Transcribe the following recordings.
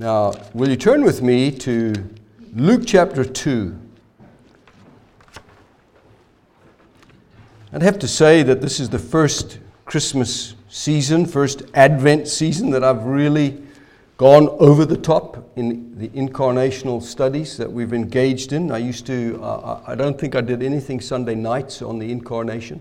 Now, will you turn with me to Luke chapter 2? I'd have to say that this is the first Christmas season, first Advent season that I've really gone over the top in the incarnational studies that we've engaged in. I used to, uh, I don't think I did anything Sunday nights on the incarnation,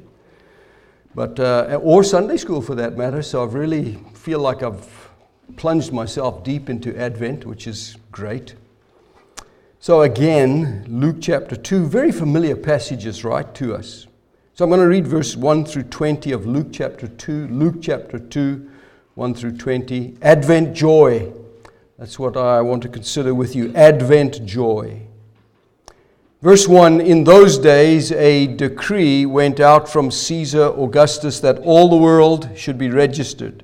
but, uh, or Sunday school for that matter, so I really feel like I've plunged myself deep into Advent, which is great. So, again, Luke chapter 2, very familiar passages, right, to us. So, I'm going to read verse 1 through 20 of Luke chapter 2. Luke chapter 2, 1 through 20. Advent joy. That's what I want to consider with you. Advent joy. Verse 1 In those days, a decree went out from Caesar Augustus that all the world should be registered.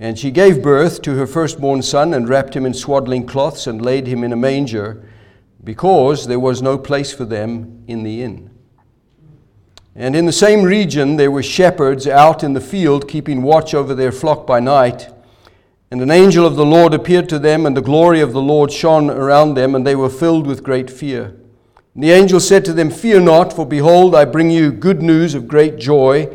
And she gave birth to her firstborn son and wrapped him in swaddling cloths and laid him in a manger because there was no place for them in the inn. And in the same region there were shepherds out in the field keeping watch over their flock by night. And an angel of the Lord appeared to them, and the glory of the Lord shone around them, and they were filled with great fear. And the angel said to them, Fear not, for behold, I bring you good news of great joy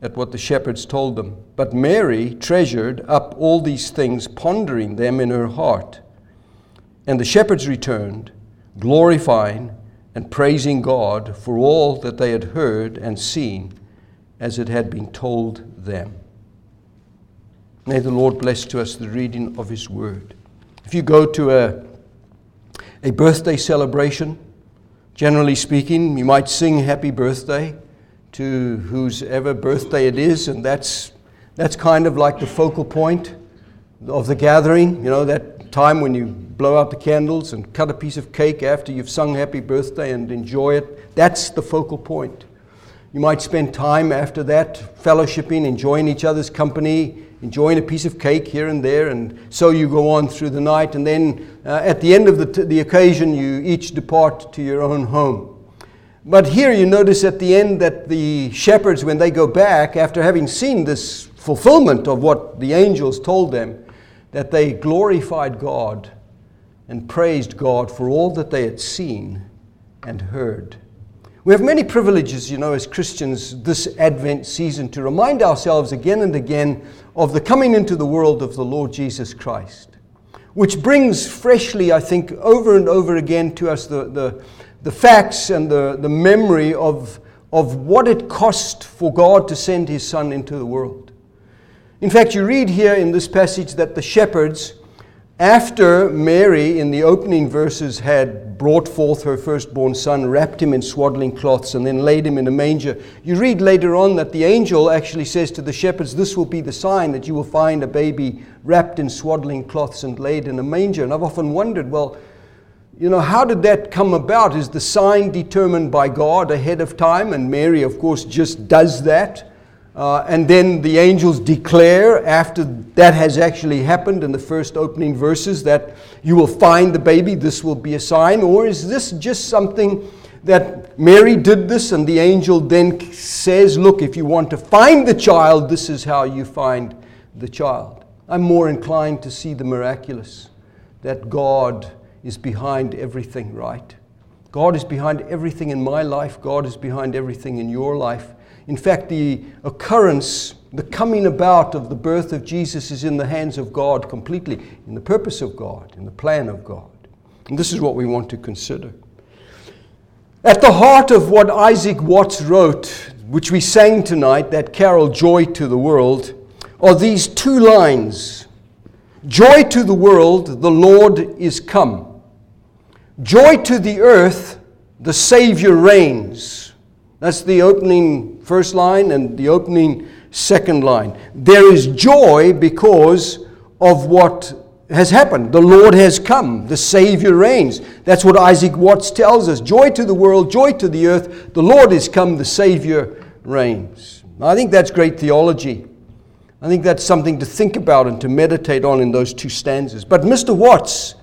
at what the shepherds told them. But Mary treasured up all these things, pondering them in her heart. And the shepherds returned, glorifying and praising God for all that they had heard and seen as it had been told them. May the Lord bless to us the reading of His word. If you go to a, a birthday celebration, generally speaking, you might sing happy birthday to whose ever birthday it is, and that's, that's kind of like the focal point of the gathering, you know, that time when you blow out the candles and cut a piece of cake after you've sung happy birthday and enjoy it. That's the focal point. You might spend time after that fellowshipping, enjoying each other's company, enjoying a piece of cake here and there, and so you go on through the night. And then uh, at the end of the, t- the occasion, you each depart to your own home. But here you notice at the end that the shepherds, when they go back, after having seen this fulfillment of what the angels told them, that they glorified God and praised God for all that they had seen and heard. We have many privileges, you know, as Christians this Advent season to remind ourselves again and again of the coming into the world of the Lord Jesus Christ, which brings freshly, I think, over and over again to us the, the, the facts and the, the memory of, of what it cost for God to send his son into the world. In fact, you read here in this passage that the shepherds, after Mary in the opening verses had brought forth her firstborn son, wrapped him in swaddling cloths, and then laid him in a manger, you read later on that the angel actually says to the shepherds, This will be the sign that you will find a baby wrapped in swaddling cloths and laid in a manger. And I've often wondered, well, you know, how did that come about? Is the sign determined by God ahead of time? And Mary, of course, just does that. Uh, and then the angels declare, after that has actually happened in the first opening verses, that you will find the baby, this will be a sign? Or is this just something that Mary did this and the angel then says, Look, if you want to find the child, this is how you find the child? I'm more inclined to see the miraculous, that God is behind everything, right? God is behind everything in my life, God is behind everything in your life. In fact, the occurrence, the coming about of the birth of Jesus is in the hands of God completely, in the purpose of God, in the plan of God. And this is what we want to consider. At the heart of what Isaac Watts wrote, which we sang tonight, that carol, Joy to the World, are these two lines Joy to the world, the Lord is come. Joy to the earth, the Savior reigns. That's the opening first line and the opening second line. There is joy because of what has happened. The Lord has come. The Savior reigns. That's what Isaac Watts tells us. Joy to the world, joy to the earth. The Lord is come. The Savior reigns. I think that's great theology. I think that's something to think about and to meditate on in those two stanzas. But Mr. Watts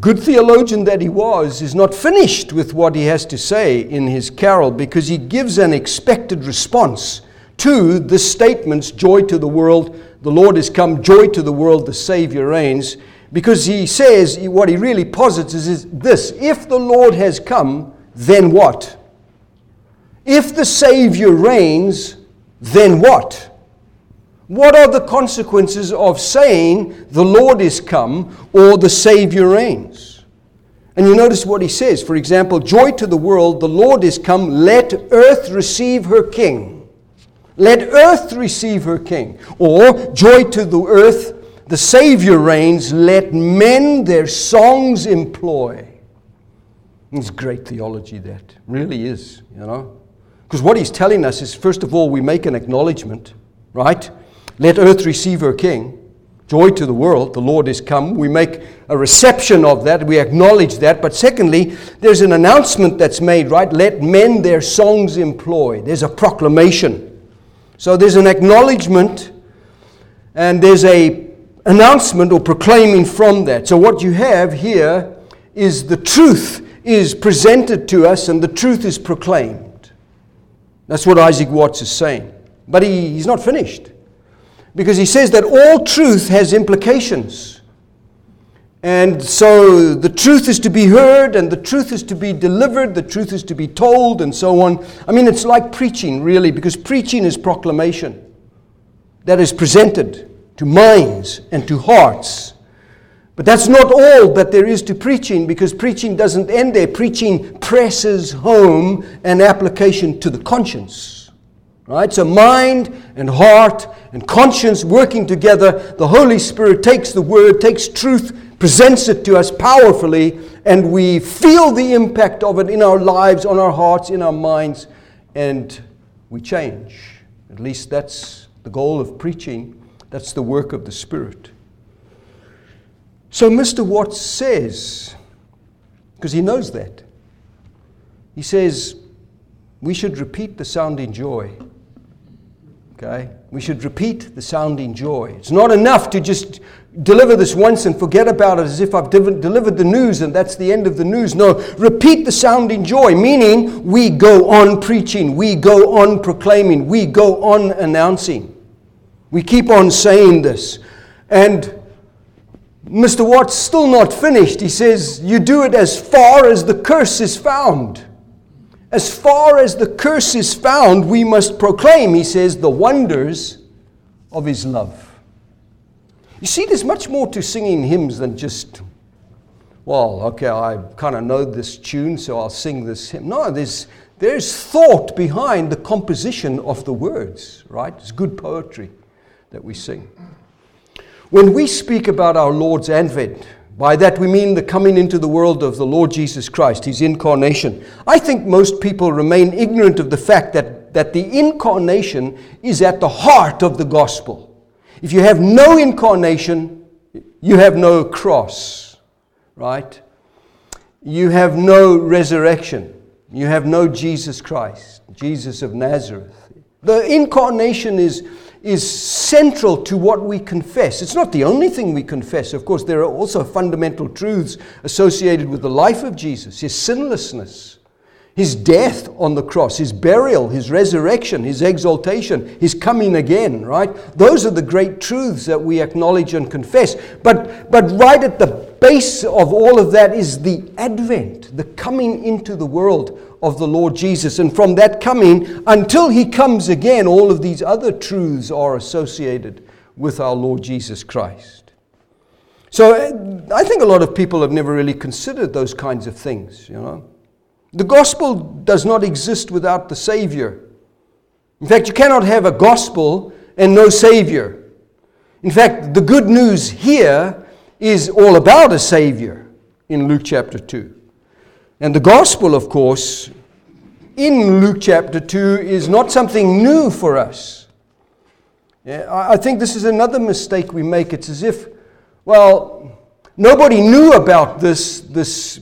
good theologian that he was, is not finished with what he has to say in his carol because he gives an expected response to the statements joy to the world, the Lord has come, joy to the world, the Savior reigns. Because he says, what he really posits is, is this if the Lord has come, then what? If the Savior reigns, then what? What are the consequences of saying the Lord is come or the Savior reigns? And you notice what he says. For example, joy to the world, the Lord is come, let earth receive her king. Let earth receive her king. Or joy to the earth, the Savior reigns, let men their songs employ. It's great theology, that really is, you know. Because what he's telling us is, first of all, we make an acknowledgement, right? Let earth receive her king. Joy to the world, the Lord is come. We make a reception of that, we acknowledge that. But secondly, there's an announcement that's made, right? Let men their songs employ. There's a proclamation. So there's an acknowledgement and there's a announcement or proclaiming from that. So what you have here is the truth is presented to us and the truth is proclaimed. That's what Isaac Watts is saying. But he, he's not finished. Because he says that all truth has implications. And so the truth is to be heard, and the truth is to be delivered, the truth is to be told, and so on. I mean, it's like preaching, really, because preaching is proclamation that is presented to minds and to hearts. But that's not all that there is to preaching, because preaching doesn't end there. Preaching presses home an application to the conscience. Right? So, mind and heart and conscience working together, the Holy Spirit takes the word, takes truth, presents it to us powerfully, and we feel the impact of it in our lives, on our hearts, in our minds, and we change. At least that's the goal of preaching, that's the work of the Spirit. So, Mr. Watts says, because he knows that, he says, we should repeat the sounding joy Okay? We should repeat the sounding joy. It's not enough to just deliver this once and forget about it as if I've delivered the news and that's the end of the news. No, repeat the sounding joy, meaning we go on preaching, we go on proclaiming, we go on announcing. We keep on saying this. And Mr. Watts still not finished. He says, You do it as far as the curse is found. As far as the curse is found, we must proclaim, he says, the wonders of his love. You see, there's much more to singing hymns than just, well, okay, I kind of know this tune, so I'll sing this hymn. No, there's, there's thought behind the composition of the words, right? It's good poetry that we sing. When we speak about our Lord's advent, by that we mean the coming into the world of the Lord Jesus Christ, his incarnation. I think most people remain ignorant of the fact that, that the incarnation is at the heart of the gospel. If you have no incarnation, you have no cross, right? You have no resurrection. You have no Jesus Christ, Jesus of Nazareth. The incarnation is, is central to what we confess. It's not the only thing we confess. Of course, there are also fundamental truths associated with the life of Jesus, his sinlessness, his death on the cross, his burial, his resurrection, his exaltation, his coming again, right? Those are the great truths that we acknowledge and confess. But, but right at the base of all of that is the advent, the coming into the world of the Lord Jesus. And from that coming until he comes again, all of these other truths are associated with our Lord Jesus Christ. So uh, I think a lot of people have never really considered those kinds of things, you know. The gospel does not exist without the Savior. In fact, you cannot have a gospel and no Savior. In fact, the good news here is all about a Savior in Luke chapter 2. And the gospel, of course, in Luke chapter 2 is not something new for us. Yeah, I think this is another mistake we make. It's as if, well, nobody knew about this, this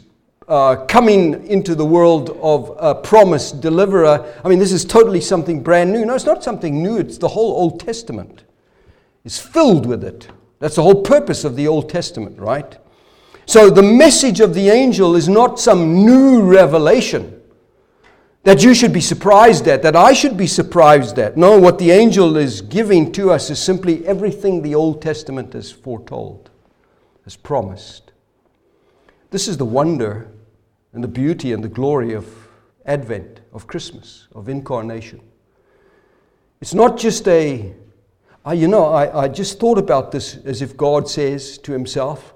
uh, coming into the world of a promised deliverer. I mean, this is totally something brand new. No, it's not something new, it's the whole Old Testament. It's filled with it. That's the whole purpose of the Old Testament, right? So the message of the angel is not some new revelation that you should be surprised at, that I should be surprised at. No, what the angel is giving to us is simply everything the Old Testament has foretold, has promised. This is the wonder and the beauty and the glory of Advent, of Christmas, of incarnation. It's not just a, you know, I, I just thought about this as if God says to himself,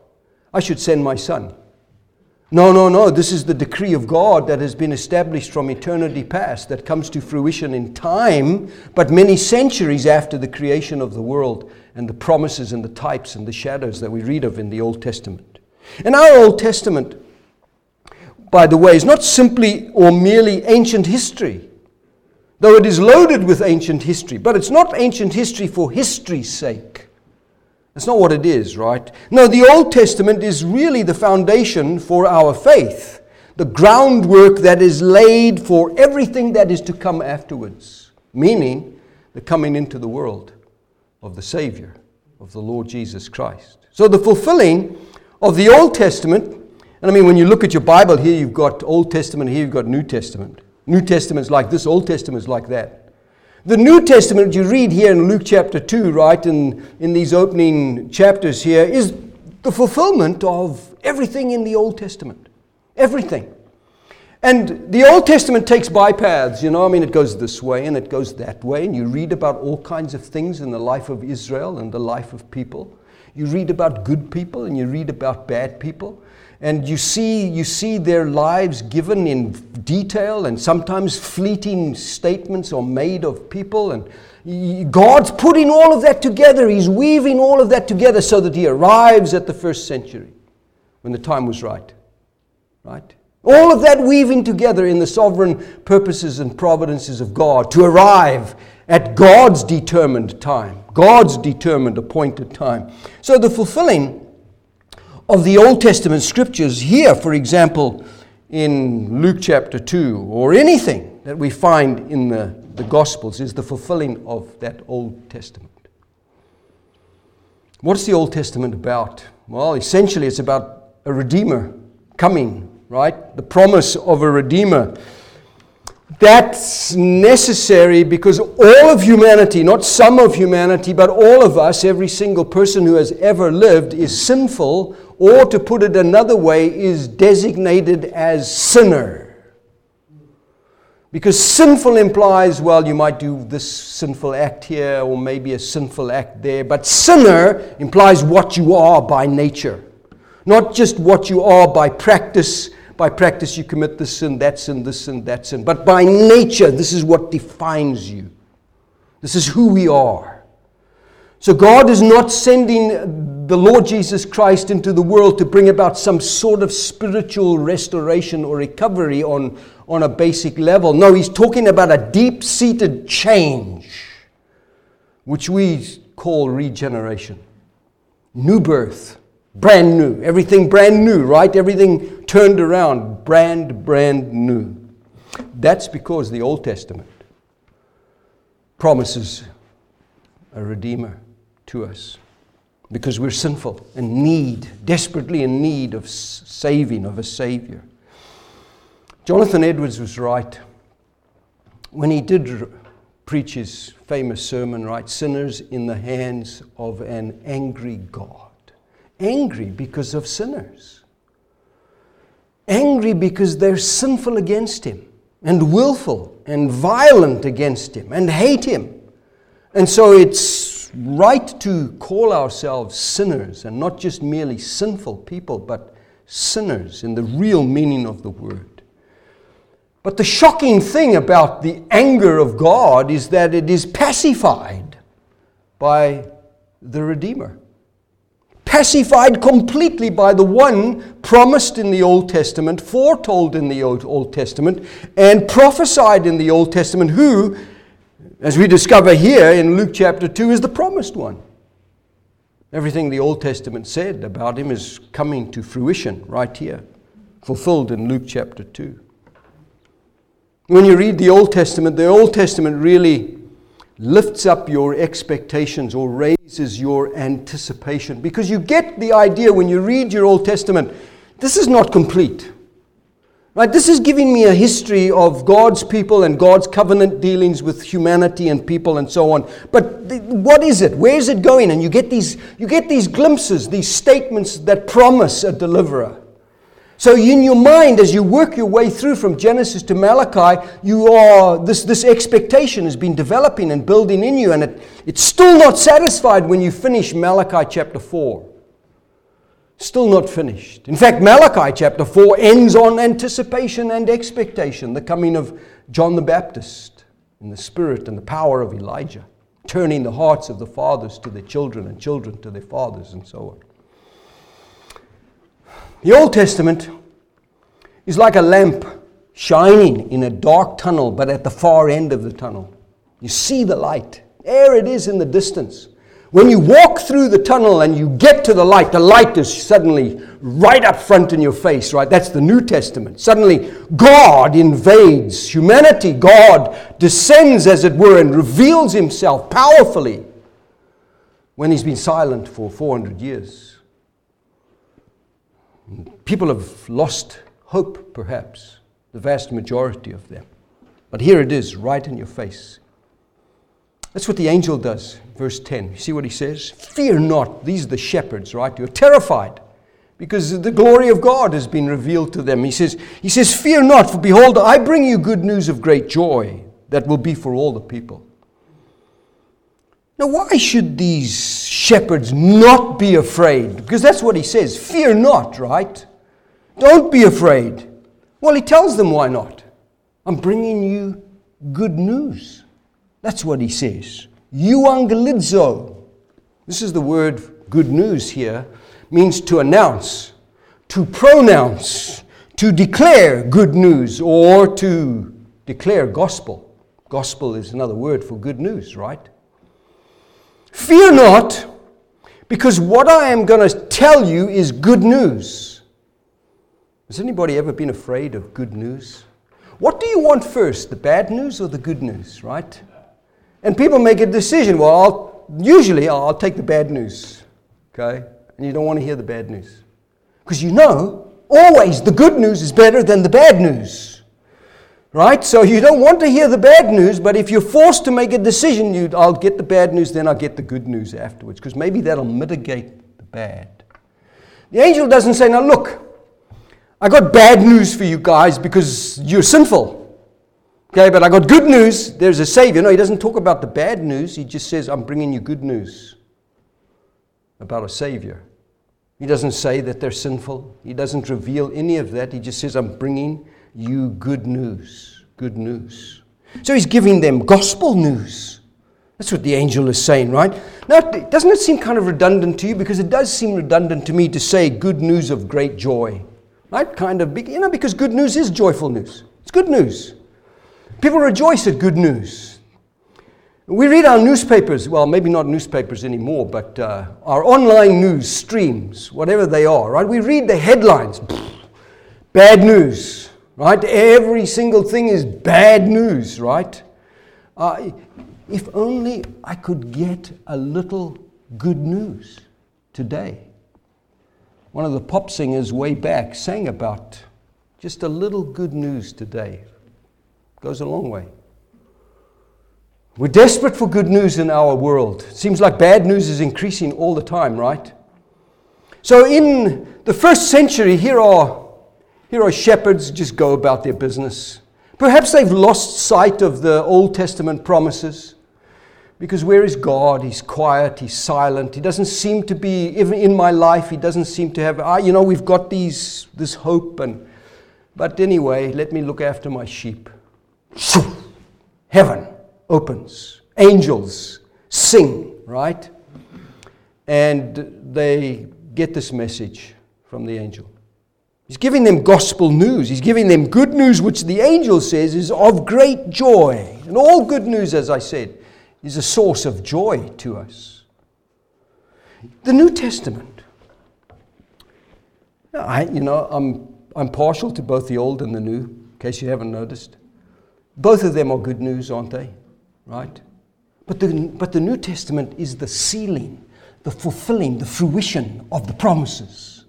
I should send my son. No, no, no. This is the decree of God that has been established from eternity past, that comes to fruition in time, but many centuries after the creation of the world and the promises and the types and the shadows that we read of in the Old Testament. In our Old Testament, by the way, is not simply or merely ancient history, though it is loaded with ancient history, but it's not ancient history for history's sake. That's not what it is, right? No, the Old Testament is really the foundation for our faith, the groundwork that is laid for everything that is to come afterwards, meaning the coming into the world of the Savior, of the Lord Jesus Christ. So the fulfilling of the Old Testament and I mean, when you look at your Bible here, you've got Old Testament, here you've got New Testament. New Testament's like this, Old Testament's like that. The New Testament you read here in Luke chapter 2, right, in, in these opening chapters here, is the fulfillment of everything in the Old Testament. Everything. And the Old Testament takes bypaths, you know, I mean, it goes this way and it goes that way, and you read about all kinds of things in the life of Israel and the life of people. You read about good people and you read about bad people and you see, you see their lives given in detail, and sometimes fleeting statements are made of people. And God's putting all of that together. He's weaving all of that together so that He arrives at the first century when the time was right. Right? All of that weaving together in the sovereign purposes and providences of God to arrive at God's determined time, God's determined appointed time. So the fulfilling of the Old Testament scriptures here, for example, in Luke chapter 2, or anything that we find in the, the Gospels, is the fulfilling of that Old Testament. What's the Old Testament about? Well, essentially, it's about a Redeemer coming, right? The promise of a Redeemer that's necessary because all of humanity, not some of humanity, but all of us, every single person who has ever lived, is sinful, or to put it another way, is designated as sinner. Because sinful implies, well, you might do this sinful act here or maybe a sinful act there, but sinner implies what you are by nature, not just what you are by practice by practice, you commit this sin, that sin, this sin, that sin. But by nature, this is what defines you. This is who we are. So God is not sending the Lord Jesus Christ into the world to bring about some sort of spiritual restoration or recovery on, on a basic level. No, He's talking about a deep seated change, which we call regeneration, new birth. Brand new. Everything brand new, right? Everything turned around. Brand, brand new. That's because the Old Testament promises a Redeemer to us because we're sinful and need, desperately in need of saving, of a Savior. Jonathan Edwards was right when he did preach his famous sermon, right? Sinners in the hands of an angry God. Angry because of sinners. Angry because they're sinful against him and willful and violent against him and hate him. And so it's right to call ourselves sinners and not just merely sinful people, but sinners in the real meaning of the word. But the shocking thing about the anger of God is that it is pacified by the Redeemer. Pacified completely by the one promised in the Old Testament, foretold in the Old Testament, and prophesied in the Old Testament, who, as we discover here in Luke chapter 2, is the promised one. Everything the Old Testament said about him is coming to fruition right here, fulfilled in Luke chapter 2. When you read the Old Testament, the Old Testament really lifts up your expectations or raises your anticipation because you get the idea when you read your Old Testament, this is not complete. Right? This is giving me a history of God's people and God's covenant dealings with humanity and people and so on. But what is it? Where is it going? And you get these you get these glimpses, these statements that promise a deliverer. So in your mind, as you work your way through from Genesis to Malachi, you are this, this expectation has been developing and building in you, and it, it's still not satisfied when you finish Malachi chapter 4. Still not finished. In fact, Malachi chapter 4 ends on anticipation and expectation, the coming of John the Baptist in the spirit and the power of Elijah, turning the hearts of the fathers to their children and children to their fathers, and so on. The Old Testament is like a lamp shining in a dark tunnel, but at the far end of the tunnel. You see the light. There it is in the distance. When you walk through the tunnel and you get to the light, the light is suddenly right up front in your face, right? That's the New Testament. Suddenly, God invades humanity. God descends, as it were, and reveals himself powerfully when he's been silent for 400 years. People have lost hope, perhaps, the vast majority of them. But here it is, right in your face. That's what the angel does, verse 10. You see what he says? Fear not. These are the shepherds, right? You're terrified because the glory of God has been revealed to them. He says, he says, Fear not, for behold, I bring you good news of great joy that will be for all the people. Now, why should these shepherds not be afraid? Because that's what he says fear not, right? Don't be afraid. Well, he tells them why not. I'm bringing you good news. That's what he says. Euangelizo. This is the word good news here, means to announce, to pronounce, to declare good news, or to declare gospel. Gospel is another word for good news, right? Fear not, because what I am going to tell you is good news. Has anybody ever been afraid of good news? What do you want first, the bad news or the good news, right? And people make a decision. Well, I'll, usually I'll take the bad news, okay? And you don't want to hear the bad news. Because you know, always the good news is better than the bad news. Right? So you don't want to hear the bad news, but if you're forced to make a decision, you, I'll get the bad news, then I'll get the good news afterwards, because maybe that'll mitigate the bad. The angel doesn't say, Now look, I got bad news for you guys because you're sinful. Okay, but I got good news. There's a Savior. No, he doesn't talk about the bad news. He just says, I'm bringing you good news about a Savior. He doesn't say that they're sinful. He doesn't reveal any of that. He just says, I'm bringing you good news. Good news. So he's giving them gospel news. That's what the angel is saying, right? Now, doesn't it seem kind of redundant to you? Because it does seem redundant to me to say good news of great joy. Right? Kind of you know, because good news is joyful news. It's good news. People rejoice at good news. We read our newspapers, well, maybe not newspapers anymore, but uh, our online news streams, whatever they are, right? We read the headlines. Bad news. Right? Every single thing is bad news, right? Uh, if only I could get a little good news today. One of the pop singers way back sang about just a little good news today. Goes a long way. We're desperate for good news in our world. It seems like bad news is increasing all the time, right? So, in the first century, here are, here are shepherds just go about their business. Perhaps they've lost sight of the Old Testament promises. Because where is God? He's quiet, he's silent. He doesn't seem to be, even in my life, he doesn't seem to have, ah, you know, we've got these, this hope. and But anyway, let me look after my sheep. Heaven opens. Angels sing, right? And they get this message from the angel. He's giving them gospel news. He's giving them good news, which the angel says is of great joy. And all good news, as I said, is a source of joy to us. The New Testament. I, you know, I'm, I'm partial to both the Old and the New, in case you haven't noticed. Both of them are good news, aren't they? right? But the, but the New Testament is the sealing, the fulfilling, the fruition of the promises.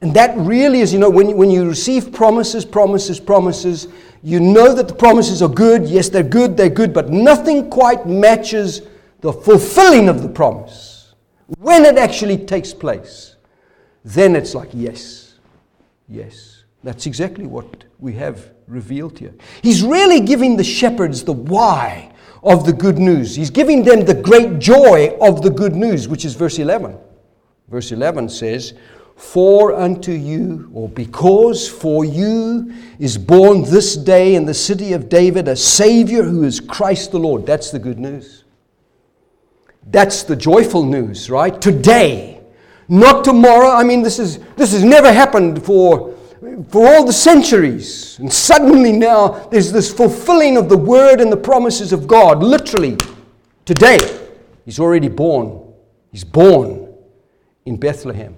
And that really is, you know, when, when you receive promises, promises, promises, you know that the promises are good. Yes, they're good, they're good, but nothing quite matches the fulfilling of the promise. When it actually takes place, then it's like, yes, yes. That's exactly what we have revealed here. He's really giving the shepherds the why of the good news. He's giving them the great joy of the good news, which is verse 11. Verse 11 says, For unto you, or because for you is born this day in the city of David a Savior who is Christ the Lord. That's the good news. That's the joyful news, right? Today, not tomorrow. I mean, this, is, this has never happened for for all the centuries. And suddenly now there's this fulfilling of the word and the promises of God. Literally, today, he's already born. He's born in Bethlehem.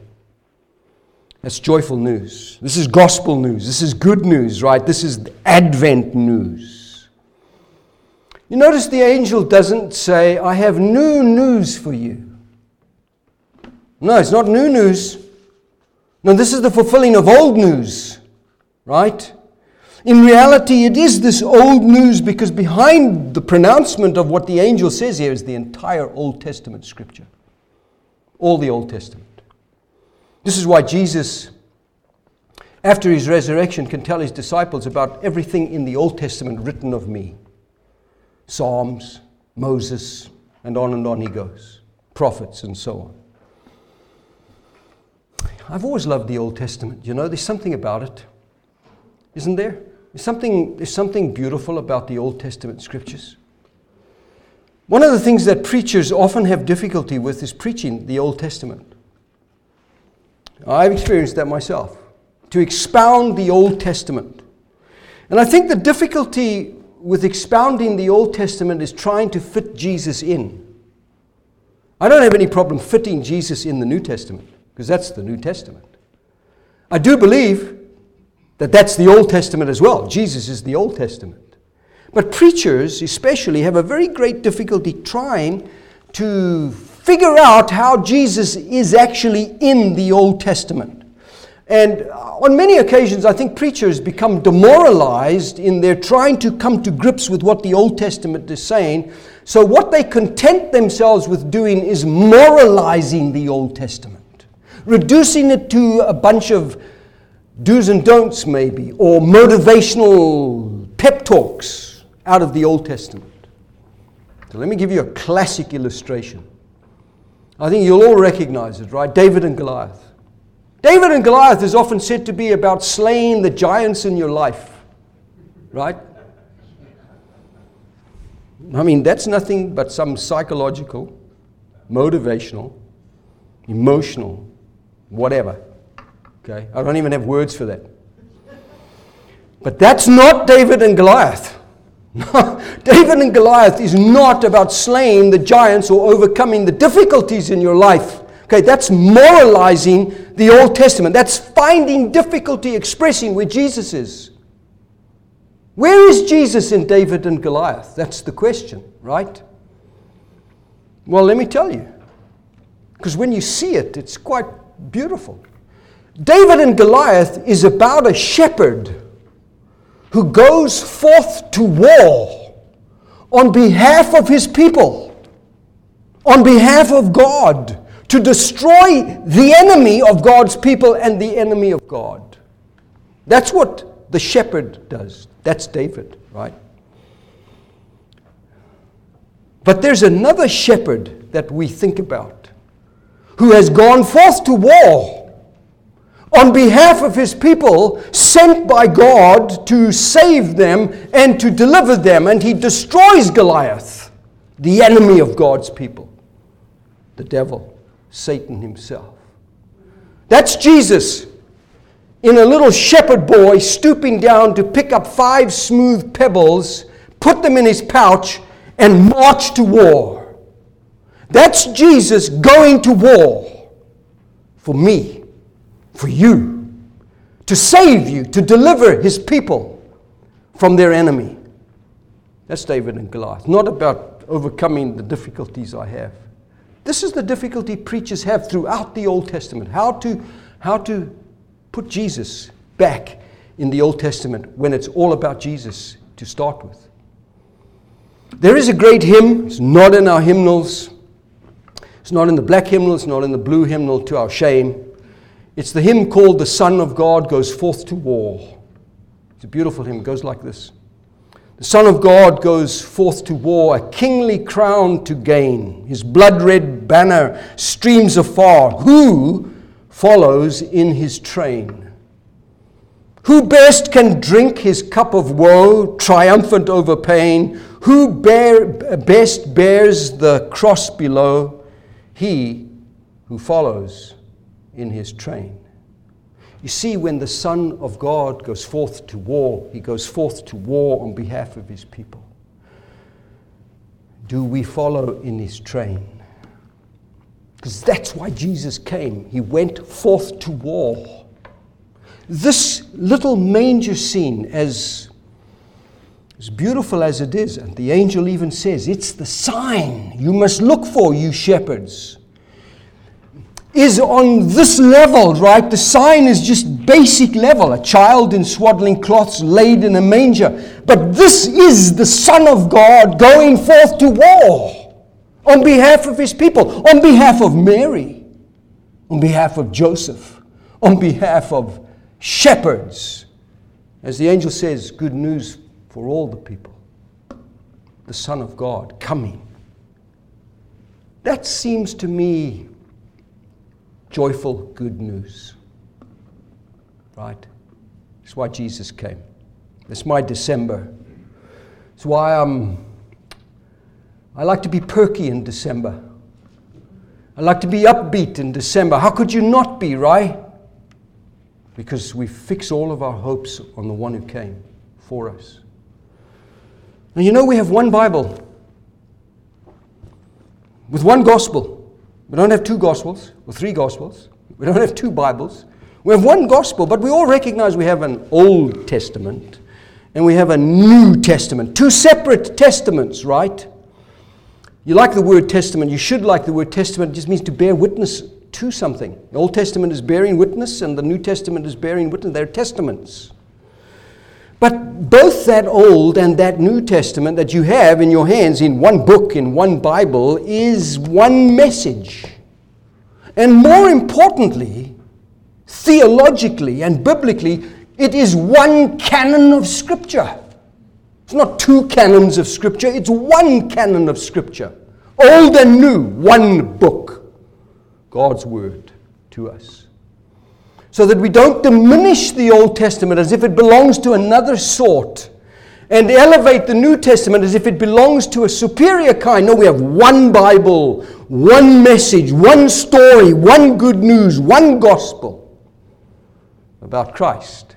That's joyful news. This is gospel news. This is good news, right? This is Advent news. You notice the angel doesn't say, I have new news for you. No, it's not new news. Now, this is the fulfilling of old news, right? In reality, it is this old news because behind the pronouncement of what the angel says here is the entire Old Testament scripture. All the Old Testament. This is why Jesus, after his resurrection, can tell his disciples about everything in the Old Testament written of me Psalms, Moses, and on and on he goes, prophets, and so on. I've always loved the Old Testament. You know, there's something about it, isn't there? There's something, there's something beautiful about the Old Testament scriptures. One of the things that preachers often have difficulty with is preaching the Old Testament. I've experienced that myself, to expound the Old Testament. And I think the difficulty with expounding the Old Testament is trying to fit Jesus in. I don't have any problem fitting Jesus in the New Testament because that's the New Testament. I do believe that that's the Old Testament as well. Jesus is the Old Testament. But preachers, especially, have a very great difficulty trying to figure out how Jesus is actually in the Old Testament. And on many occasions, I think preachers become demoralized in their trying to come to grips with what the Old Testament is saying. So, what they content themselves with doing is moralizing the Old Testament reducing it to a bunch of do's and don'ts, maybe, or motivational pep talks out of the Old Testament. So let me give you a classic illustration. I think you'll all recognize it, right? David and Goliath. David and Goliath is often said to be about slaying the giants in your life, right? I mean, that's nothing but some psychological, motivational, emotional whatever. Okay? I don't even have words for that. But that's not David and Goliath. David and Goliath is not about slaying the giants or overcoming the difficulties in your life. Okay, that's moralizing the Old Testament. That's finding difficulty expressing where Jesus is. Where is Jesus in David and Goliath? That's the question, right? Well, let me tell you. Because when you see it, it's quite beautiful. David and Goliath is about a shepherd who goes forth to war on behalf of his people, on behalf of God, to destroy the enemy of God's people and the enemy of God. That's what the shepherd does. That's David, right? But there's another shepherd that we think about who has gone forth to war on behalf of his people, sent by God to save them and to deliver them. And he destroys Goliath, the enemy of God's people, the devil, Satan himself. That's Jesus in a little shepherd boy stooping down to pick up five smooth pebbles, put them in his pouch, and march to war. That's Jesus going to war for me for you, to save you, to deliver his people from their enemy. That's David and Goliath. Not about overcoming the difficulties I have. This is the difficulty preachers have throughout the Old Testament. How to, how to put Jesus back in the Old Testament when it's all about Jesus to start with. There is a great hymn, it's not in our hymnals. It's not in the black hymnal, it's not in the blue hymnal to our shame. It's the hymn called The Son of God Goes Forth to War. It's a beautiful hymn. It goes like this The Son of God goes forth to war, a kingly crown to gain. His blood red banner streams afar. Who follows in his train? Who best can drink his cup of woe, triumphant over pain? Who bear, best bears the cross below? He who follows in his train. You see, when the Son of God goes forth to war, he goes forth to war on behalf of his people. Do we follow in his train? Because that's why Jesus came. He went forth to war. This little manger scene, as, as beautiful as it is, and the angel even says, it's the sign you must look for, you shepherds is on this level, right? The sign is just basic level a child in swaddling cloths laid in a manger. But this is the Son of God going forth to war on behalf of his people, on behalf of Mary, on behalf of Joseph, on behalf of shepherds. As the angel says, good news for all the people. The Son of God coming. That seems to me joyful good news. Right? That's why Jesus came. It's my December. It's why I'm, I like to be perky in December. I like to be upbeat in December. How could you not be, right? Because we fix all of our hopes on the one who came for us. And you know, we have one Bible with one gospel. We don't have two Gospels or three Gospels. We don't have two Bibles. We have one Gospel, but we all recognize we have an Old Testament and we have a New Testament. Two separate testaments, right? You like the word testament, you should like the word testament. It just means to bear witness to something. The Old Testament is bearing witness, and the New Testament is bearing witness. They're testaments. But both that Old and that New Testament that you have in your hands in one book, in one Bible, is one message. And more importantly, theologically and biblically, it is one canon of Scripture. It's not two canons of Scripture, it's one canon of Scripture. Old and new, one book. God's Word to us so that we don't diminish the Old Testament as if it belongs to another sort and elevate the New Testament as if it belongs to a superior kind. No, we have one Bible, one message, one story, one good news, one gospel about Christ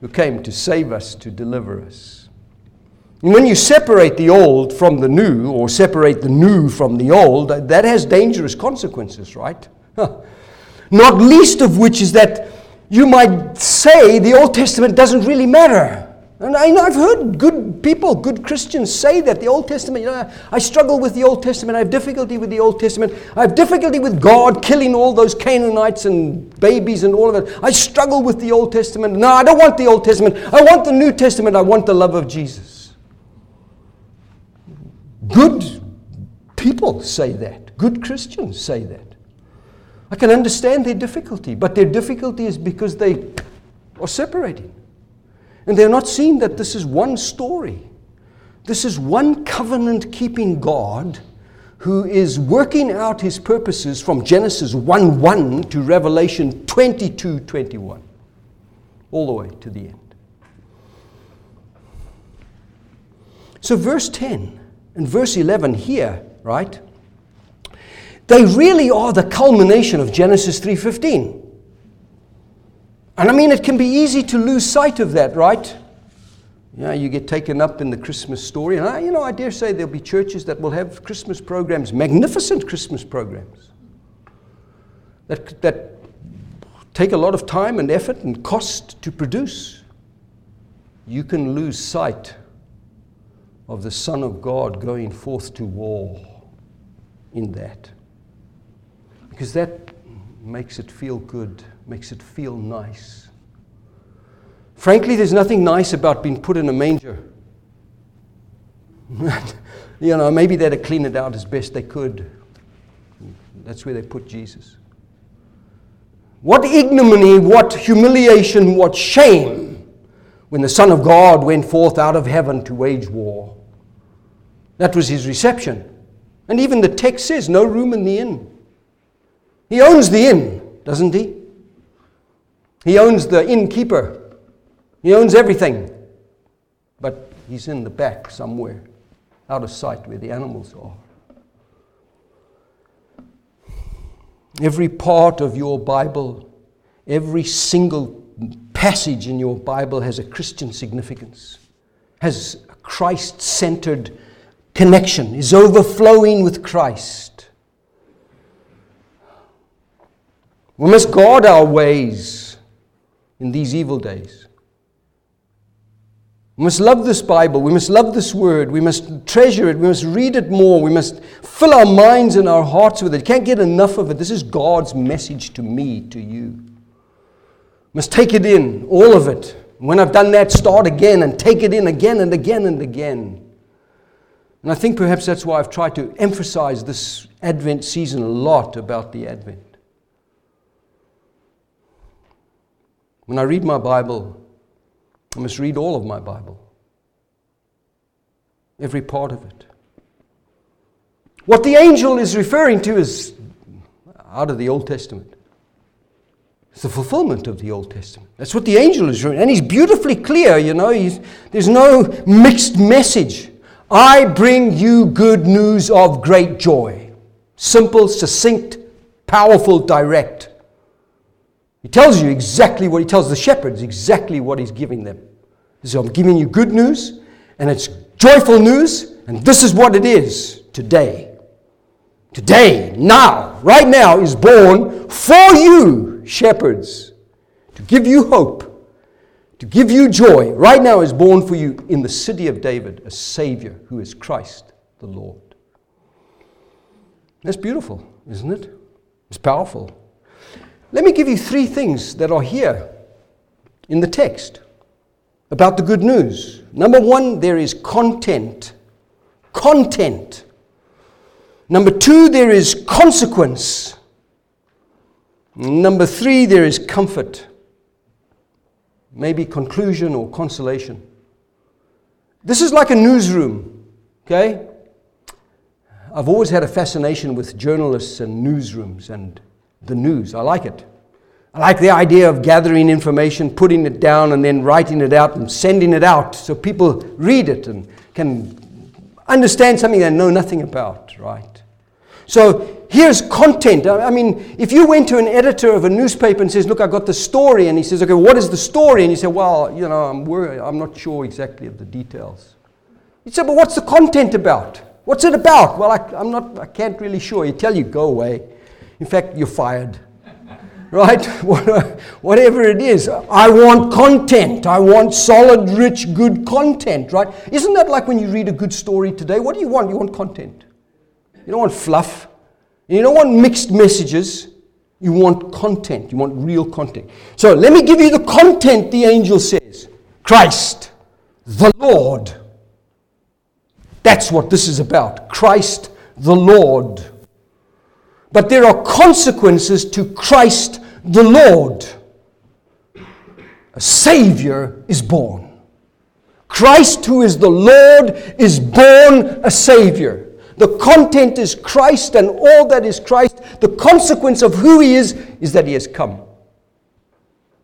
who came to save us, to deliver us. And when you separate the old from the new, or separate the new from the old, that has dangerous consequences, right? Not least of which is that you might say the Old Testament doesn't really matter. And I, have heard good people, good Christians say that the Old Testament, you know, I struggle with the Old Testament. I have difficulty with the Old Testament. I have difficulty with God killing all those Canaanites and babies and all of it. I struggle with the Old Testament. No, I don't want the Old Testament. I want the New Testament. I want the love of Jesus. Good people say that. Good Christians say that. I can understand their difficulty, but their difficulty is because they are separating. And they're not seeing that this is one story. This is one covenant keeping God who is working out his purposes from Genesis 1 1 to Revelation 22 21, all the way to the end. So, verse 10 and verse 11 here, right? They really are the culmination of Genesis 3:15. And I mean, it can be easy to lose sight of that, right? Yeah, you get taken up in the Christmas story. And I, you know, I dare say there'll be churches that will have Christmas programs, magnificent Christmas programs, that, that take a lot of time and effort and cost to produce. You can lose sight of the Son of God going forth to war in that. Because that makes it feel good makes it feel nice. Frankly, there's nothing nice about being put in a manger. you know, maybe they'd have cleaned it out as best they could. That's where they put Jesus. What ignominy, what humiliation, what shame when the Son of God went forth out of heaven to wage war. That was his reception. And even the text says, no room in the inn. He owns the inn, doesn't he? He owns the innkeeper, he owns everything. But he's in the back somewhere, out of sight where the animals are. Every part of your Bible, every single passage in your Bible has a Christian significance, has a Christ centered connection, is overflowing with Christ. We must guard our ways in these evil days. We must love this Bible. We must love this word. We must treasure it. We must read it more. We must fill our minds and our hearts with it. You can't get enough of it. This is God's message to me, to you. We must take it in, all of it. When I've done that, start again and take it in again and again and again. And I think perhaps that's why I've tried to emphasize this Advent season a lot about the Advent. When I read my Bible, I must read all of my Bible, every part of it. What the angel is referring to is out of the Old Testament. It's the fulfillment of the Old Testament. That's what the angel is doing. And he's beautifully clear, you know, there's no mixed message. I bring you good news of great joy. Simple, succinct, powerful, direct. He tells you exactly what he tells the shepherds, exactly what he's giving them. So I'm giving you good news, and it's joyful news, and this is what it is today. Today, now, right now, is born for you, shepherds, to give you hope, to give you joy. Right now is born for you in the city of David a Savior who is Christ the Lord. That's beautiful, isn't it? It's powerful. Let me give you three things that are here in the text about the good news. Number one, there is content. Content. Number two, there is consequence. Number three, there is comfort. Maybe conclusion or consolation. This is like a newsroom, okay? I've always had a fascination with journalists and newsrooms and the news. I like it. I like the idea of gathering information, putting it down, and then writing it out and sending it out so people read it and can understand something they know nothing about, right? So here's content. I mean, if you went to an editor of a newspaper and says, "Look, I got the story," and he says, "Okay, what is the story?" and you say, "Well, you know, I'm worried. I'm not sure exactly of the details." You say, "But what's the content about? What's it about?" Well, I, am not. I can't really sure. He tell you, "Go away." In fact, you're fired. right? Whatever it is. I want content. I want solid, rich, good content, right? Isn't that like when you read a good story today? What do you want? You want content. You don't want fluff. You don't want mixed messages. You want content. You want real content. So let me give you the content the angel says Christ, the Lord. That's what this is about. Christ, the Lord. But there are consequences to Christ the Lord. A Savior is born. Christ, who is the Lord, is born a Savior. The content is Christ and all that is Christ. The consequence of who He is is that He has come.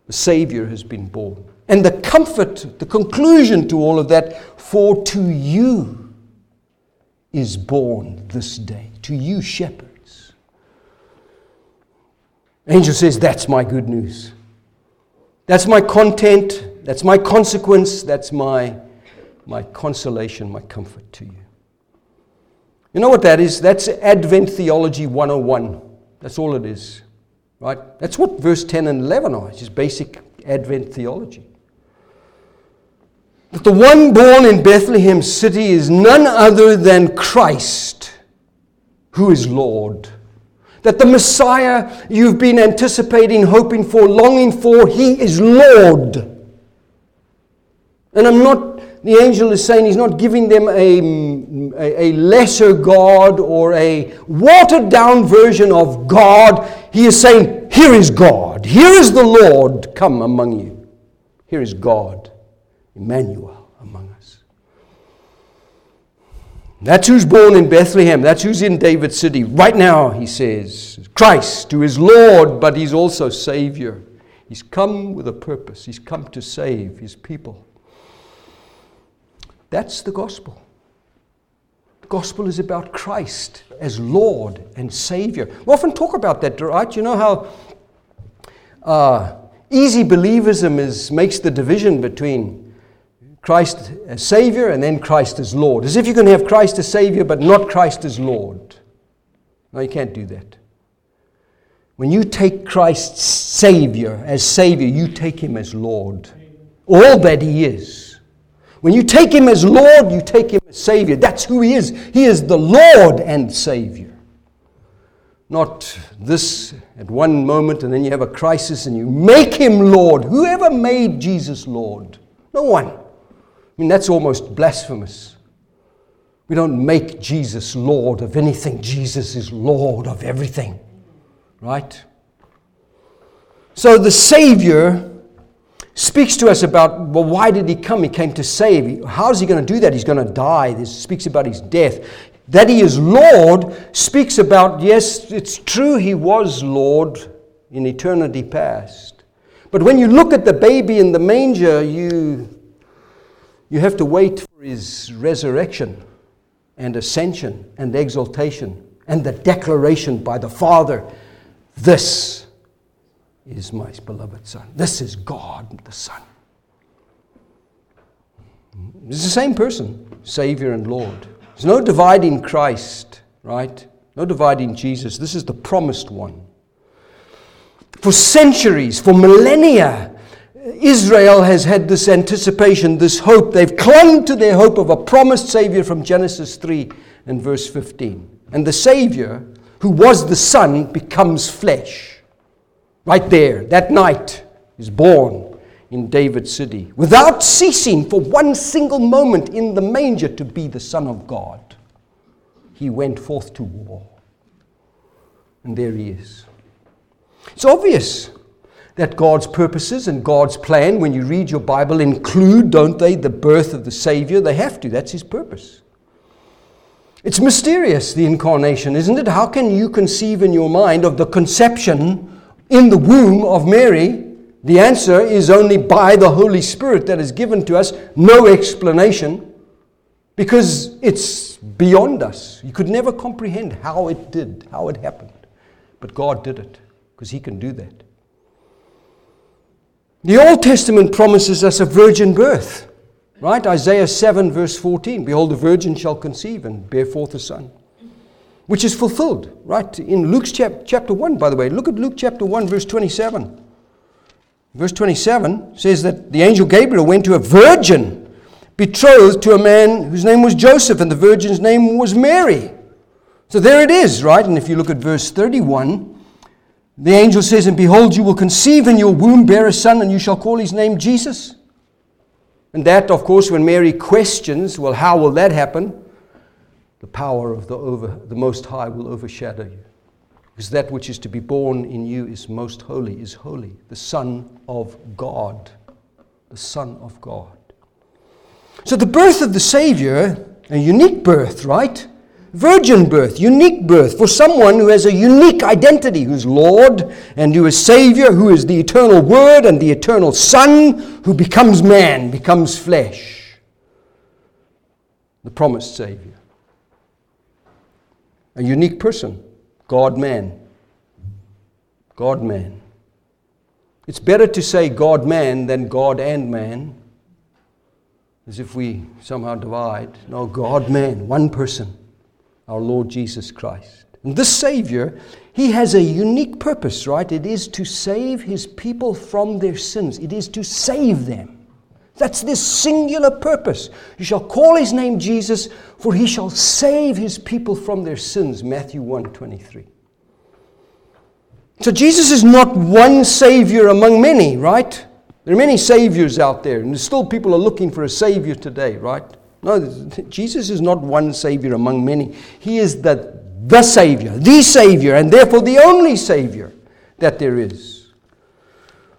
The Savior has been born. And the comfort, the conclusion to all of that, for to you is born this day. To you, shepherd. Angel says, That's my good news. That's my content. That's my consequence. That's my, my consolation, my comfort to you. You know what that is? That's Advent Theology 101. That's all it is. Right? That's what verse 10 and 11 are. It's just basic Advent theology. That the one born in Bethlehem city is none other than Christ, who is Lord that the Messiah you've been anticipating, hoping for, longing for, he is Lord. And I'm not, the angel is saying he's not giving them a, a, a lesser God or a watered down version of God. He is saying, Here is God. Here is the Lord come among you. Here is God, Emmanuel. That's who's born in Bethlehem. That's who's in David's city. Right now, he says, Christ, who is Lord, but he's also Savior. He's come with a purpose, he's come to save his people. That's the gospel. The gospel is about Christ as Lord and Savior. We often talk about that, right? You know how uh, easy believism is, makes the division between Christ as Savior and then Christ as Lord. As if you can have Christ as Savior but not Christ as Lord. No, you can't do that. When you take Christ's Savior as Savior, you take Him as Lord. All that He is. When you take Him as Lord, you take Him as Savior. That's who He is. He is the Lord and Savior. Not this at one moment and then you have a crisis and you make Him Lord. Whoever made Jesus Lord? No one. I mean, that's almost blasphemous. We don't make Jesus Lord of anything, Jesus is Lord of everything. Right? So the Savior speaks to us about, well, why did he come? He came to save. How is he going to do that? He's going to die. This speaks about his death. That he is Lord speaks about, yes, it's true he was Lord in eternity past. But when you look at the baby in the manger, you you have to wait for his resurrection and ascension and exaltation and the declaration by the Father this is my beloved Son. This is God the Son. It's the same person, Savior and Lord. There's no dividing Christ, right? No dividing Jesus. This is the promised one. For centuries, for millennia, Israel has had this anticipation, this hope. They've clung to their hope of a promised Savior from Genesis 3 and verse 15. And the Savior, who was the Son, becomes flesh. Right there, that night, is born in David's city without ceasing for one single moment in the manger to be the Son of God. He went forth to war. And there he is. It's obvious that God's purposes and God's plan, when you read your Bible, include, don't they, the birth of the Savior? They have to. That's His purpose. It's mysterious, the incarnation, isn't it? How can you conceive in your mind of the conception in the womb of Mary? The answer is only by the Holy Spirit that is given to us, no explanation, because it's beyond us. You could never comprehend how it did, how it happened. But God did it, because He can do that. The Old Testament promises us a virgin birth, right? Isaiah 7, verse 14 Behold, the virgin shall conceive and bear forth a son. which is fulfilled, right? In Luke's chap- chapter 1, by the way. Look at Luke chapter 1, verse 27. Verse 27 says that the angel Gabriel went to a virgin betrothed to a man whose name was Joseph, and the virgin's name was Mary. So there it is, right? And if you look at verse 31, the angel says, And behold, you will conceive in your womb, bear a son, and you shall call his name Jesus. And that, of course, when Mary questions, well, how will that happen? The power of the, over, the Most High will overshadow you. Because that which is to be born in you is most holy, is holy. The Son of God. The Son of God. So the birth of the Savior, a unique birth, right? Virgin birth, unique birth for someone who has a unique identity, who's Lord and who is Savior, who is the eternal Word and the eternal Son, who becomes man, becomes flesh. The promised Savior. A unique person, God man. God man. It's better to say God man than God and man as if we somehow divide. No, God man, one person, our Lord Jesus Christ. And this Savior, he has a unique purpose, right? It is to save his people from their sins, it is to save them. That's this singular purpose. You shall call his name Jesus, for he shall save his people from their sins. Matthew 1 23. So Jesus is not one Savior among many, right? There are many saviors out there, and still people are looking for a savior today, right? No, Jesus is not one savior among many. He is the, the savior, the savior, and therefore the only savior that there is.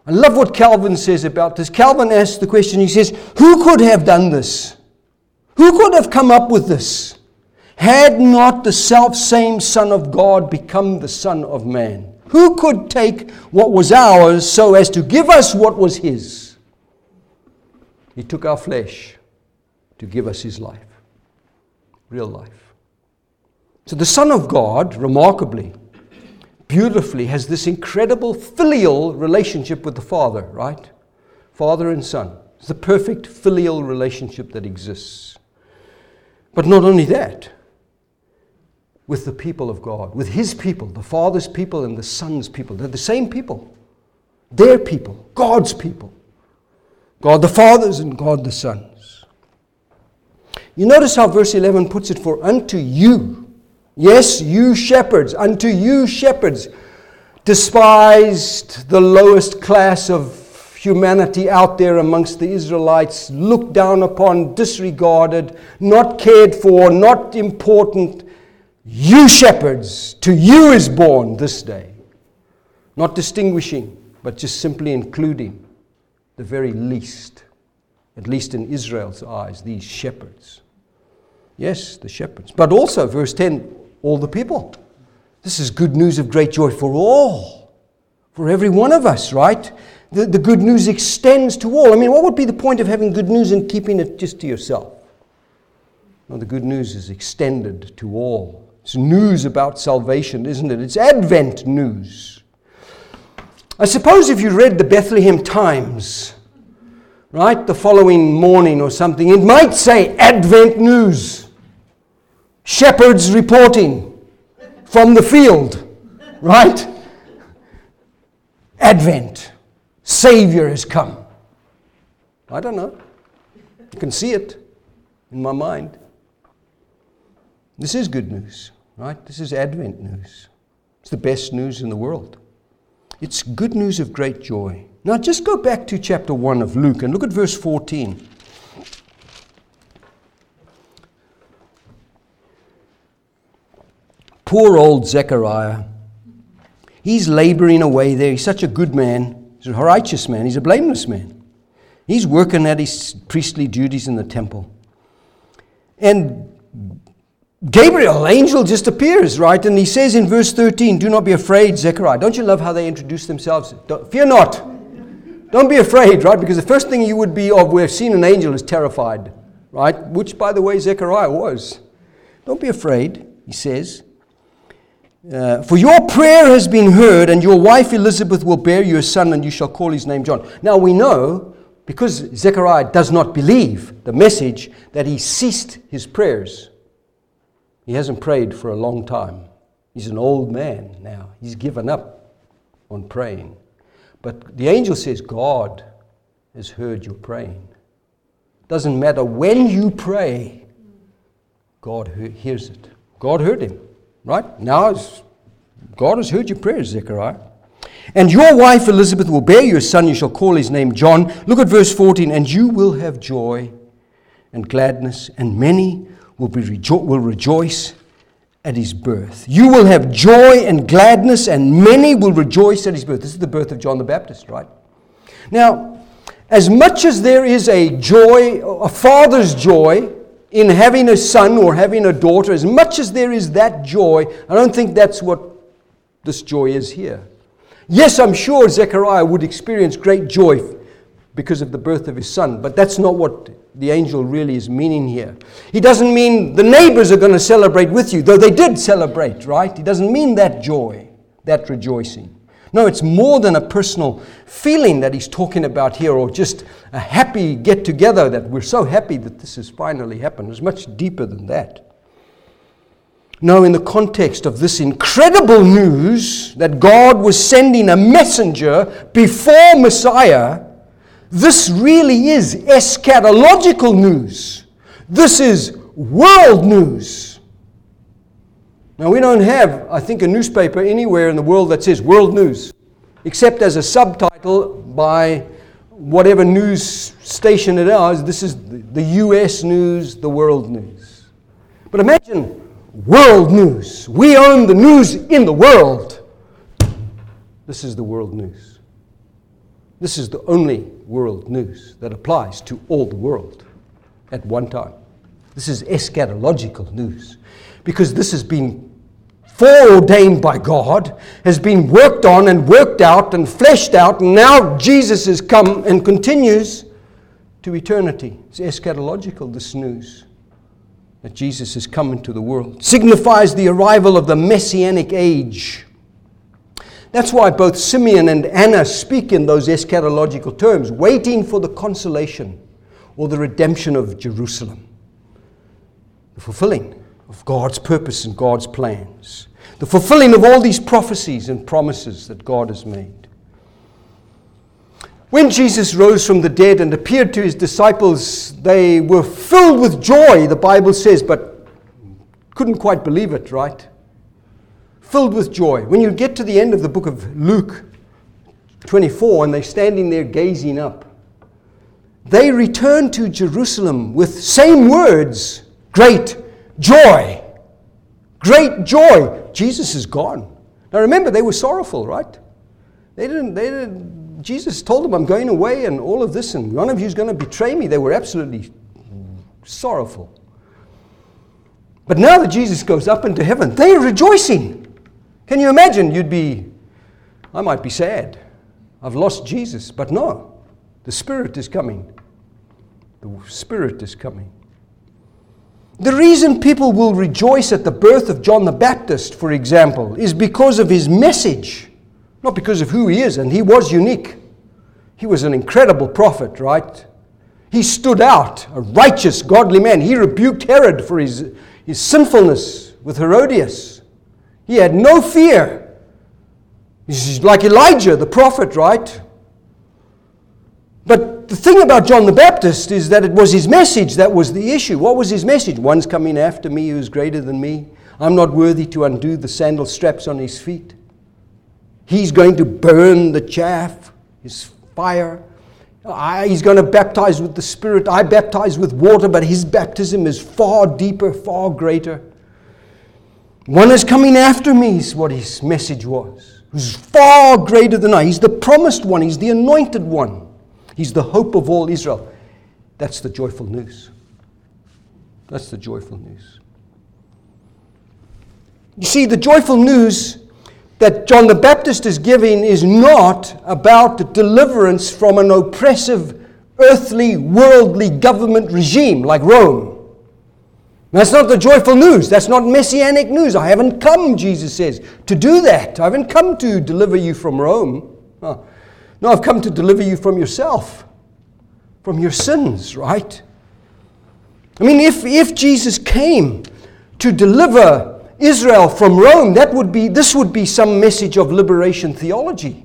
I love what Calvin says about this. Calvin asks the question, he says, Who could have done this? Who could have come up with this? Had not the self same Son of God become the Son of Man? Who could take what was ours so as to give us what was his? He took our flesh to give us his life, real life. So the Son of God, remarkably, beautifully, has this incredible filial relationship with the Father, right? Father and Son. It's the perfect filial relationship that exists. But not only that, with the people of God, with His people, the Father's people and the Son's people. They're the same people. Their people, God's people. God the Fathers and God the Sons. You notice how verse 11 puts it for unto you. Yes, you shepherds, unto you shepherds, despised the lowest class of humanity out there amongst the Israelites, looked down upon, disregarded, not cared for, not important you shepherds, to you is born this day. Not distinguishing, but just simply including the very least, at least in Israel's eyes, these shepherds. Yes, the shepherds. But also, verse 10, all the people. This is good news of great joy for all, for every one of us, right? The, the good news extends to all. I mean, what would be the point of having good news and keeping it just to yourself? No, the good news is extended to all. It's news about salvation, isn't it? It's Advent news. I suppose if you read the Bethlehem Times, right, the following morning or something, it might say Advent news. Shepherds reporting from the field, right? Advent. Savior has come. I don't know. You can see it in my mind. This is good news. Right? This is Advent news. It's the best news in the world. It's good news of great joy. Now, just go back to chapter 1 of Luke and look at verse 14. Poor old Zechariah. He's laboring away there. He's such a good man. He's a righteous man. He's a blameless man. He's working at his priestly duties in the temple. And Gabriel, angel, just appears, right? And he says in verse 13, Do not be afraid, Zechariah. Don't you love how they introduce themselves? Don't, fear not. Don't be afraid, right? Because the first thing you would be of, we've seen an angel, is terrified, right? Which, by the way, Zechariah was. Don't be afraid, he says. Uh, for your prayer has been heard, and your wife Elizabeth will bear you a son, and you shall call his name John. Now we know, because Zechariah does not believe the message, that he ceased his prayers He hasn't prayed for a long time. He's an old man now. He's given up on praying. But the angel says, God has heard your praying. Doesn't matter when you pray, God hears it. God heard him, right? Now God has heard your prayers, Zechariah. And your wife Elizabeth will bear you a son, you shall call his name John. Look at verse 14. And you will have joy and gladness, and many will, be rejo- will rejoice at his birth. You will have joy and gladness, and many will rejoice at his birth. This is the birth of John the Baptist, right? Now, as much as there is a joy, a father's joy in having a son or having a daughter, as much as there is that joy, I don't think that's what this joy is here. Yes, I'm sure Zechariah would experience great joy because of the birth of his son, but that's not what the angel really is meaning here. He doesn't mean the neighbors are going to celebrate with you, though they did celebrate, right? He doesn't mean that joy, that rejoicing. No, it's more than a personal feeling that he's talking about here, or just a happy get together that we're so happy that this has finally happened. It's much deeper than that. No, in the context of this incredible news that God was sending a messenger before Messiah, this really is eschatological news. This is world news. Now, we don't have, I think, a newspaper anywhere in the world that says world news, except as a subtitle by whatever news station it is. This is the US news, the world news. But imagine world news. We own the news in the world. This is the world news. This is the only world news that applies to all the world at one time. This is eschatological news because this has been foreordained by God, has been worked on and worked out and fleshed out, and now Jesus has come and continues to eternity. It's eschatological, this news that Jesus has come into the world. Signifies the arrival of the messianic age. That's why both Simeon and Anna speak in those eschatological terms, waiting for the consolation or the redemption of Jerusalem. The fulfilling of God's purpose and God's plans. The fulfilling of all these prophecies and promises that God has made. When Jesus rose from the dead and appeared to his disciples, they were filled with joy, the Bible says, but couldn't quite believe it, right? Filled with joy. When you get to the end of the book of Luke 24 and they're standing there gazing up, they return to Jerusalem with same words great joy. Great joy. Jesus is gone. Now remember, they were sorrowful, right? They didn't, they didn't, Jesus told them, I'm going away and all of this, and one of you is going to betray me. They were absolutely sorrowful. But now that Jesus goes up into heaven, they're rejoicing. Can you imagine? You'd be, I might be sad. I've lost Jesus. But no, the Spirit is coming. The Spirit is coming. The reason people will rejoice at the birth of John the Baptist, for example, is because of his message. Not because of who he is, and he was unique. He was an incredible prophet, right? He stood out, a righteous, godly man. He rebuked Herod for his, his sinfulness with Herodias. He had no fear. He's like Elijah, the prophet, right? But the thing about John the Baptist is that it was his message that was the issue. What was his message? One's coming after me who is greater than me. I'm not worthy to undo the sandal straps on his feet. He's going to burn the chaff, his fire. I, he's going to baptize with the Spirit. I baptize with water, but his baptism is far deeper, far greater. One is coming after me, is what his message was, who's far greater than I. He's the promised one, he's the anointed one, he's the hope of all Israel. That's the joyful news. That's the joyful news. You see, the joyful news that John the Baptist is giving is not about the deliverance from an oppressive, earthly, worldly government regime like Rome. That's not the joyful news. That's not messianic news. I haven't come, Jesus says, to do that. I haven't come to deliver you from Rome. No, I've come to deliver you from yourself, from your sins, right? I mean, if, if Jesus came to deliver Israel from Rome, that would be, this would be some message of liberation theology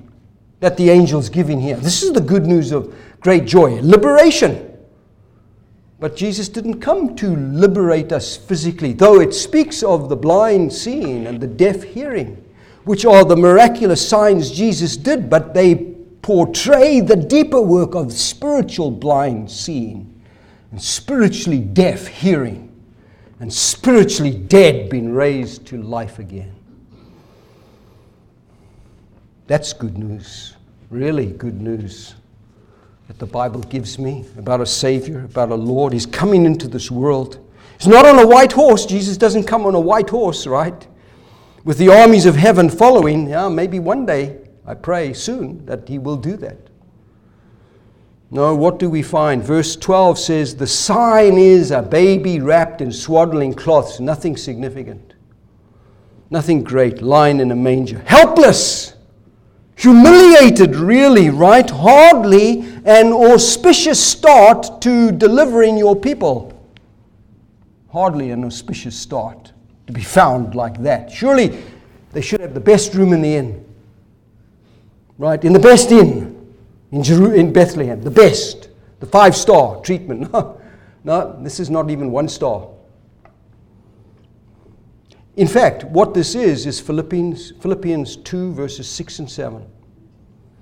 that the angel's giving here. This is the good news of great joy liberation. But Jesus didn't come to liberate us physically, though it speaks of the blind seeing and the deaf hearing, which are the miraculous signs Jesus did, but they portray the deeper work of spiritual blind seeing and spiritually deaf hearing and spiritually dead being raised to life again. That's good news, really good news that the Bible gives me about a Savior, about a Lord. He's coming into this world. He's not on a white horse. Jesus doesn't come on a white horse, right? With the armies of heaven following. Yeah, maybe one day, I pray soon, that He will do that. No, what do we find? Verse 12 says, The sign is a baby wrapped in swaddling cloths, nothing significant, nothing great, lying in a manger. Helpless, humiliated, really, right? Hardly an auspicious start to delivering your people. Hardly an auspicious start to be found like that. Surely they should have the best room in the inn, right? In the best inn in, Jeru- in Bethlehem, the best, the five star treatment. No, no, this is not even one star. In fact, what this is, is Philippians, Philippians 2, verses 6 and 7.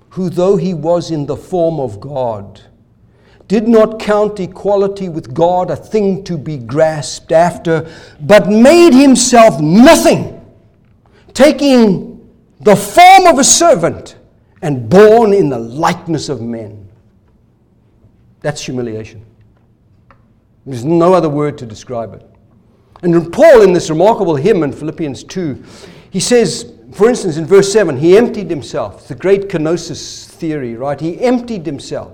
Who, though he was in the form of God, did not count equality with God a thing to be grasped after, but made himself nothing, taking the form of a servant and born in the likeness of men. That's humiliation. There's no other word to describe it. And Paul, in this remarkable hymn in Philippians 2, he says, for instance, in verse 7, he emptied himself. The great kenosis theory, right? He emptied himself.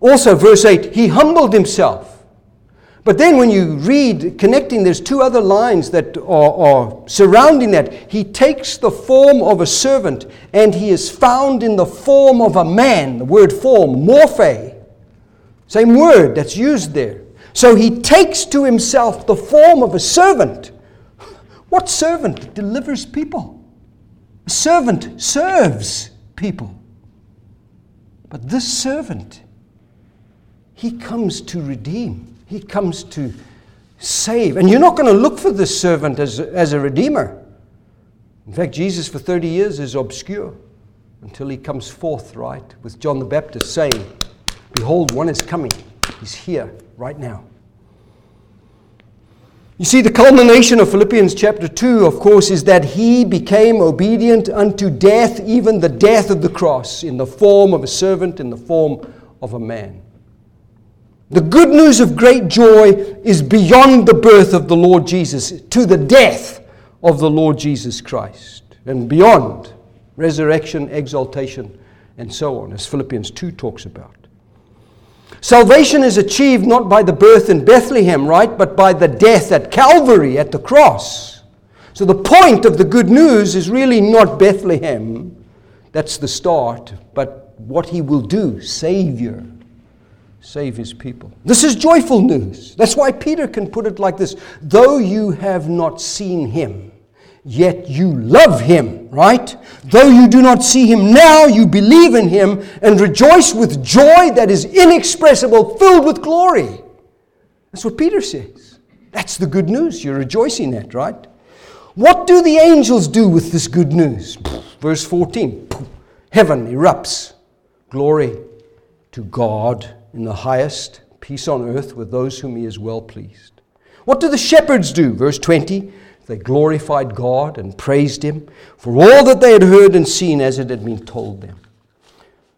Also, verse 8, he humbled himself but then when you read connecting, there's two other lines that are, are, surrounding that. He takes the form of a servant and he is found in the form of a man. The word form, morphe. Same word that's used there. So he takes to himself the form of a servant. What servant delivers people? A servant serves people. But this servant, he comes to redeem. He comes to save. And you're not going to look for this servant as, as a redeemer. In fact, Jesus for 30 years is obscure until he comes forth, right, with John the Baptist saying, Behold, one is coming. He's here right now. You see, the culmination of Philippians chapter 2, of course, is that he became obedient unto death, even the death of the cross, in the form of a servant, in the form of a man. The good news of great joy is beyond the birth of the Lord Jesus to the death of the Lord Jesus Christ and beyond resurrection, exaltation, and so on, as Philippians 2 talks about. Salvation is achieved not by the birth in Bethlehem, right, but by the death at Calvary, at the cross. So the point of the good news is really not Bethlehem, that's the start, but what he will do, Savior save his people. This is joyful news. That's why Peter can put it like this Though you have not seen him, yet you love him, right? Though you do not see him now, you believe in him and rejoice with joy that is inexpressible, filled with glory. That's what Peter says. That's the good news you're rejoicing at, right? What do the angels do with this good news? Verse 14 Heaven erupts. Glory to God in the highest, peace on earth with those whom he is well pleased. What do the shepherds do? Verse 20 they glorified God and praised him for all that they had heard and seen as it had been told them.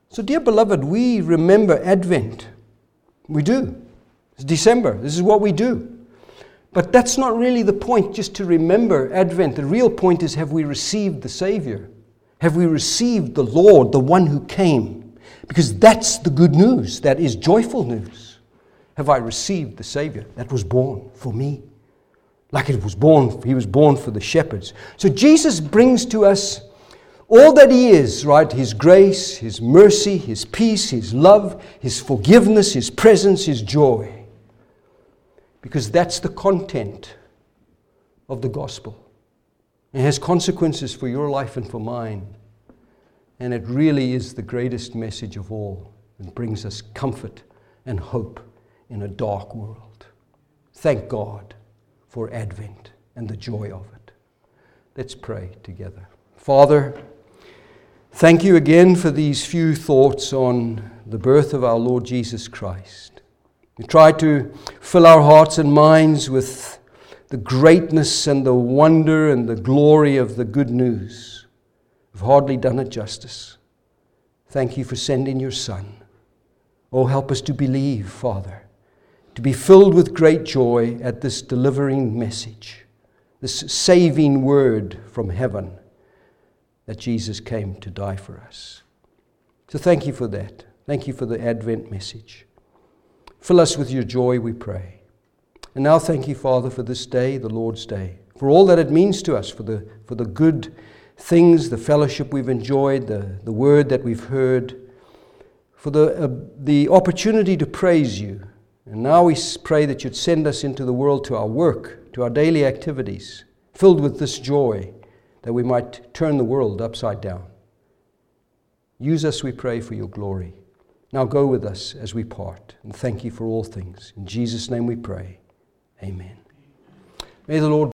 So, dear beloved, we remember Advent. We do. It's December. This is what we do. But that's not really the point, just to remember Advent. The real point is have we received the Savior? Have we received the Lord, the one who came? Because that's the good news. That is joyful news. Have I received the Savior that was born for me? Like it was born, he was born for the shepherds. So Jesus brings to us all that he is, right? His grace, his mercy, his peace, his love, his forgiveness, his presence, his joy. Because that's the content of the gospel. It has consequences for your life and for mine. And it really is the greatest message of all. and brings us comfort and hope in a dark world. Thank God for Advent and the joy of it. Let's pray together. Father, thank you again for these few thoughts on the birth of our Lord Jesus Christ. We try to fill our hearts and minds with the greatness and the wonder and the glory of the good news. We've hardly done it justice. Thank you for sending your Son. Oh, help us to believe, Father, to be filled with great joy at this delivering message, this saving word from heaven that Jesus came to die for us. So thank you for that. Thank you for the Advent message. Fill us with your joy, we pray. And now thank you, Father, for this day, the Lord's Day, for all that it means to us, for the, for the good things, the fellowship we've enjoyed, the, the word that we've heard, for the, uh, the opportunity to praise you. And now we pray that you'd send us into the world to our work, to our daily activities, filled with this joy, that we might turn the world upside down. Use us, we pray, for your glory. Now go with us as we part, and thank you for all things. In Jesus' name we pray. Amen. May the Lord